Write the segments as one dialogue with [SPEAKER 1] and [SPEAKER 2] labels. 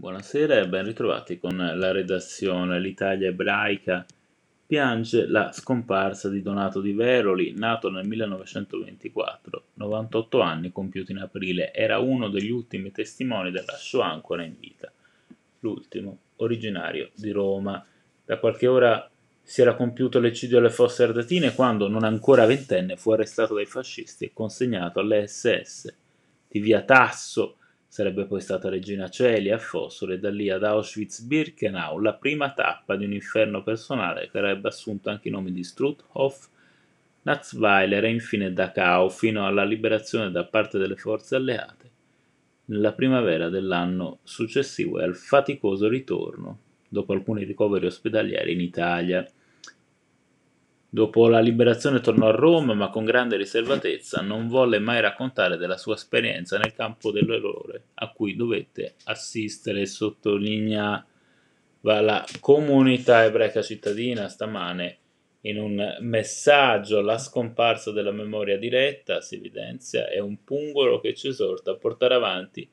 [SPEAKER 1] Buonasera e ben ritrovati con la redazione. L'Italia ebraica piange la scomparsa di Donato Di Veroli, nato nel 1924, 98 anni compiuti in aprile. Era uno degli ultimi testimoni della Shoah ancora in vita. L'ultimo, originario di Roma. Da qualche ora si era compiuto l'eccidio alle fosse ardatine quando, non ancora ventenne, fu arrestato dai fascisti e consegnato alle SS. Di via Tasso, Sarebbe poi stata Regina Celia a Fossolo e da lì ad Auschwitz-Birkenau, la prima tappa di un inferno personale che avrebbe assunto anche i nomi di Struthof, Natzweiler e infine Dachau fino alla liberazione da parte delle forze alleate nella primavera dell'anno successivo e al faticoso ritorno, dopo alcuni ricoveri ospedalieri in Italia. Dopo la liberazione tornò a Roma, ma con grande riservatezza non volle mai raccontare della sua esperienza nel campo dell'errore a cui dovette assistere, sottolinea. La comunità ebraica cittadina stamane in un messaggio la scomparsa della memoria diretta si evidenzia è un pungolo che ci esorta a portare avanti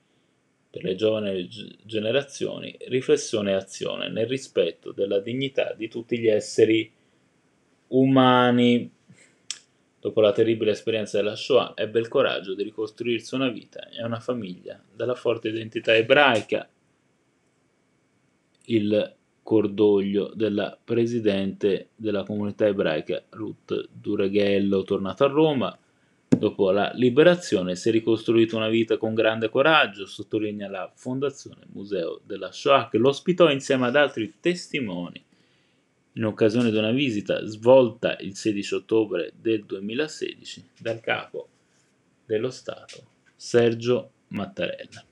[SPEAKER 1] per le giovani generazioni riflessione e azione nel rispetto della dignità di tutti gli esseri umani. Dopo la terribile esperienza della Shoah, ebbe il coraggio di ricostruirsi una vita e una famiglia dalla forte identità ebraica. Il cordoglio della presidente della comunità ebraica Ruth Dureghello, tornata a Roma. Dopo la liberazione si è ricostruita una vita con grande coraggio, sottolinea la Fondazione Museo della Shoah, che lo ospitò insieme ad altri testimoni in occasione di una visita svolta il 16 ottobre del 2016 dal capo dello Stato Sergio Mattarella.